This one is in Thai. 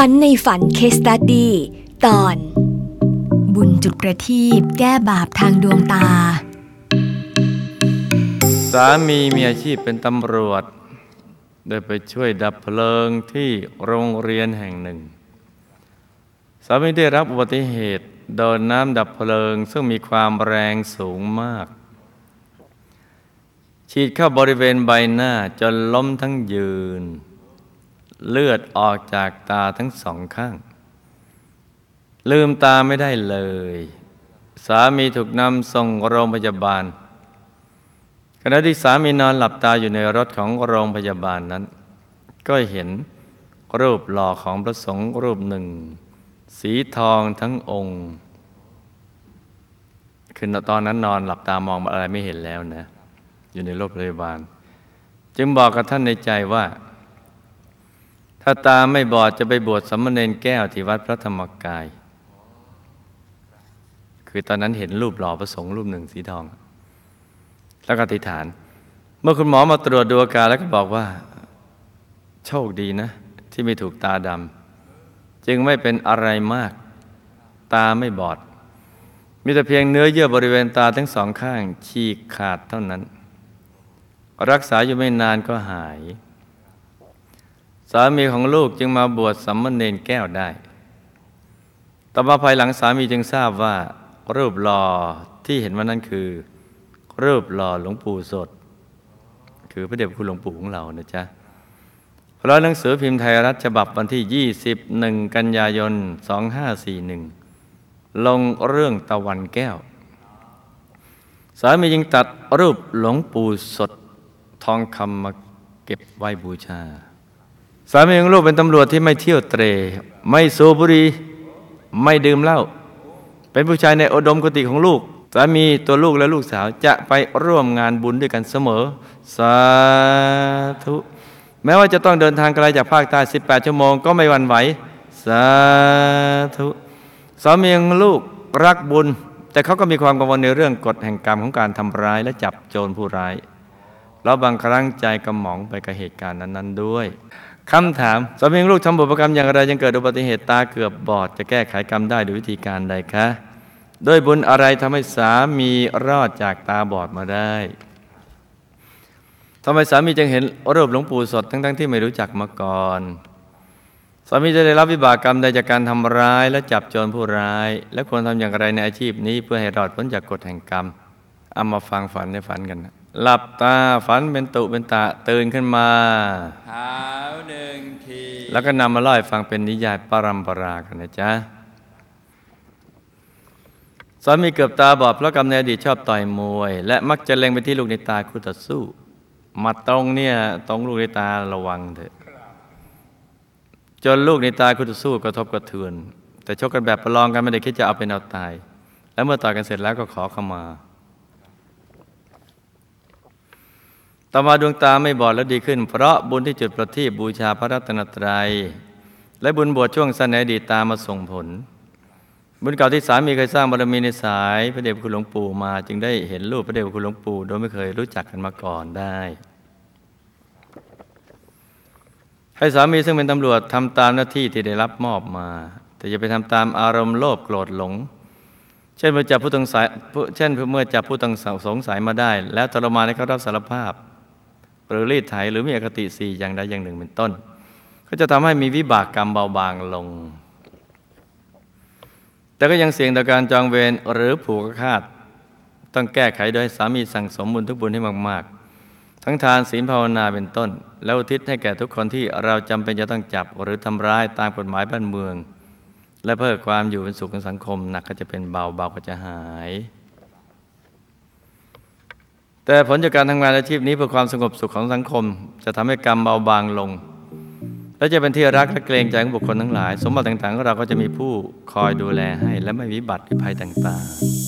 ฝันในฝันเคสตัดดี้ตอน บุญจุดประทีปแก้บาปทางดวงตา สามีมีอาชีพเป็นตำรวจ ได้ไปช่วยดับเพลิงที่โรงเรียนแห่งหนึ่ง สามีได้รับอุบัติเหตุโดนน้ำดับเพลิง ซึ่งมีความแรงสูงมาก ฉีดเข้าบริเวณใบหน้าจนล้มทั้งยืน เลือดออกจากตาทั้งสองข้าง ลืมตาไม่ได้เลย สามีถูกนำส่งโรงพยาบาลขณะที่สามีนอนหลับตาอยู่ในรถของโรงพยาบาลนั้น ก็เห็นรูปหล่อของพระสงฆ์รูปหนึ่ง สีทองทั้งองค์คือตอนนั้นนอนหลับตามองอะไรไม่เห็นแล้วนะ อยู่ในโรงพยาบาล จึงบอกกับท่านในใจว่า ถ้าตาไม่บอดจะไปบวชสมณเณรแก้วที่วัดพระธรรมกาย คือตอนนั้นเห็นรูปหล่อพระสงฆ์รูปหนึ่งสีทอง แล้วก็อธิฐาน เมื่อคุณหมอมาตรวจดูอาการแล้วก็บอกว่า โชคดีนะ ที่ไม่ถูกตาดำจึงไม่เป็นอะไรมาก ตาไม่บอด มีแต่เพียงเนื้อเยื่อบริเวณตาทั้งสองข้างฉีกขาดเท่านั้น รักษาอยู่ไม่นานก็หายามีของลูกจึงมาบวชสัมมเนรแก้วได้ ต่อมาภายหลังสามีจึงทราบว่า รูปหล่อที่เห็นว่านั้นคือ รูปหล่อหลวงปู่สด คือพระเดชคุณหลวงปู่ของเรานะจ๊ะเพราะหนังสือพิมพ์ไทยรัฐฉบับวันที่ 21 กันยายน 2541 ลงเรื่องตะวันแก้ว สามีจึงตัดรูปหลวงปู่สดทองคำมาเก็บไว้บูชา สามีของลูกเป็นตำรวจที่ไม่เที่ยวเตร ไม่สูบบุหรี่ไม่ดื่มเหล้าเป็นผู้ชายในอุดมคติของลูก สามีตัวลูกและลูกสาวจะไปร่วมงานบุญด้วยกันเสมอ สาธุ แม้ว่าจะต้องเดินทางไกลจากภาคใต้ 18 ชั่วโมงก็ไม่หวั่นไหว สาธุสามีของลูกรักบุญ แต่เขาก็มีความกังวลในเรื่องกฎแห่งกรรมของการทำร้ายและจับโจรผู้ร้าย แล้วบางครั้งใจกระหม่อมไปกับเหตุการณ์นั้น ๆ ด้วย คำถามสามีลูกทำบุพกรรมอย่างไรยังเกิดอุบัติเหตุตาเกือบบอด จะแก้ไขกรรมได้ด้วยวิธีการใดคะด้วยบุญอะไรทำให้สามีรอดจากตาบอดมาได้ทำไมสามีจึงเห็นรูปหลวงปู่สดทั้งๆทที่ไม่รู้จักมาก่อน สามีจะได้รับวิบากกรรมใดจากการทำร้ายและจับโจรผู้ร้าย และควรทำอย่างไรในอาชีพนี้เพื่อให้รอดพ้นจากกฎแห่งกรรมเอามาฟังฝันในฝันกันนะ หลับตาฝันเป็นตุเป็นตะตื่นขึ้นมาหาวหนึ่งทีแล้วก็นำมาเล่าให้ฟังเป็นนิยายปรัมปรากันนะจ๊ะสามีเกือบตาบอดเพราะกำเนิดอดีตชอบต่อยมวย และมักจะเล็งไปที่ลูกในตาคู่ต่อสู้มาตรงเนี่ยตรงลูกในตาระวังเถอะจนลูกในตาคู่ต่อสู้กระทบกระเทือน แต่ชกกันแบบประลองกันไม่ได้คิดจะเอาเป็นเอาตาย แล้วเมื่อต่อยกันเสร็จแล้วก็ขอเข้ามา ต่อมาดวงตาไม่บอดแล้วดีขึ้น เพราะบุญที่จุดประทีปบูชาพระรัตนตรัย และบุญบวชช่วงสั้นในอดีตตามมาส่งผล บุญเก่าที่สามีเคยสร้างบารมีในสายพระเดชคุณหลวงปู่มา จึงได้เห็นรูปพระเดชคุณหลวงปู่โดยไม่เคยรู้จักกันมาก่อนได้ ให้สามีซึ่งเป็นตำรวจทำตามหน้าที่ที่ได้รับมอบมา แต่อย่าไปทำตามอารมณ์โลภโกรธหลงเช่นเมื่อจับผู้ต้องสายเช่นเมื่อจับผู้ต้องสงสัยมาได้ แล้วทรมานให้เขารับสารภาพ หรือรีดไถหรือมีอคติสี่อย่างใดอย่างหนึ่งเป็นต้น ก็จะทำให้มีวิบากกรรมเบาบางลง แต่ก็ยังเสี่ยงต่อการจองเวรหรือผูกขาดต้องแก้ไขโดยสามีสั่งสมบุญทุกบุญให้มาก ๆ ทั้งทานศีลภาวนาเป็นต้น แล้วอุทิศให้แก่ทุกคนที่เราจำเป็นจะต้องจับหรือทำร้ายตามกฎหมายบ้านเมือง และเพื่อความอยู่เป็นสุขของสังคมหนักก็จะเป็นเบาเบาก็จะหาย แต่ผลจากการทำงานอาชีพนี้เพื่อความสงบสุขของสังคม จะทำให้กรรมเบาบางลง และจะเป็นที่รักและเกรงใจของบุคคลทั้งหลาย สมบัติต่างๆของเราก็จะมีผู้คอยดูแลให้ และไม่วิบัติภัยต่าง ๆ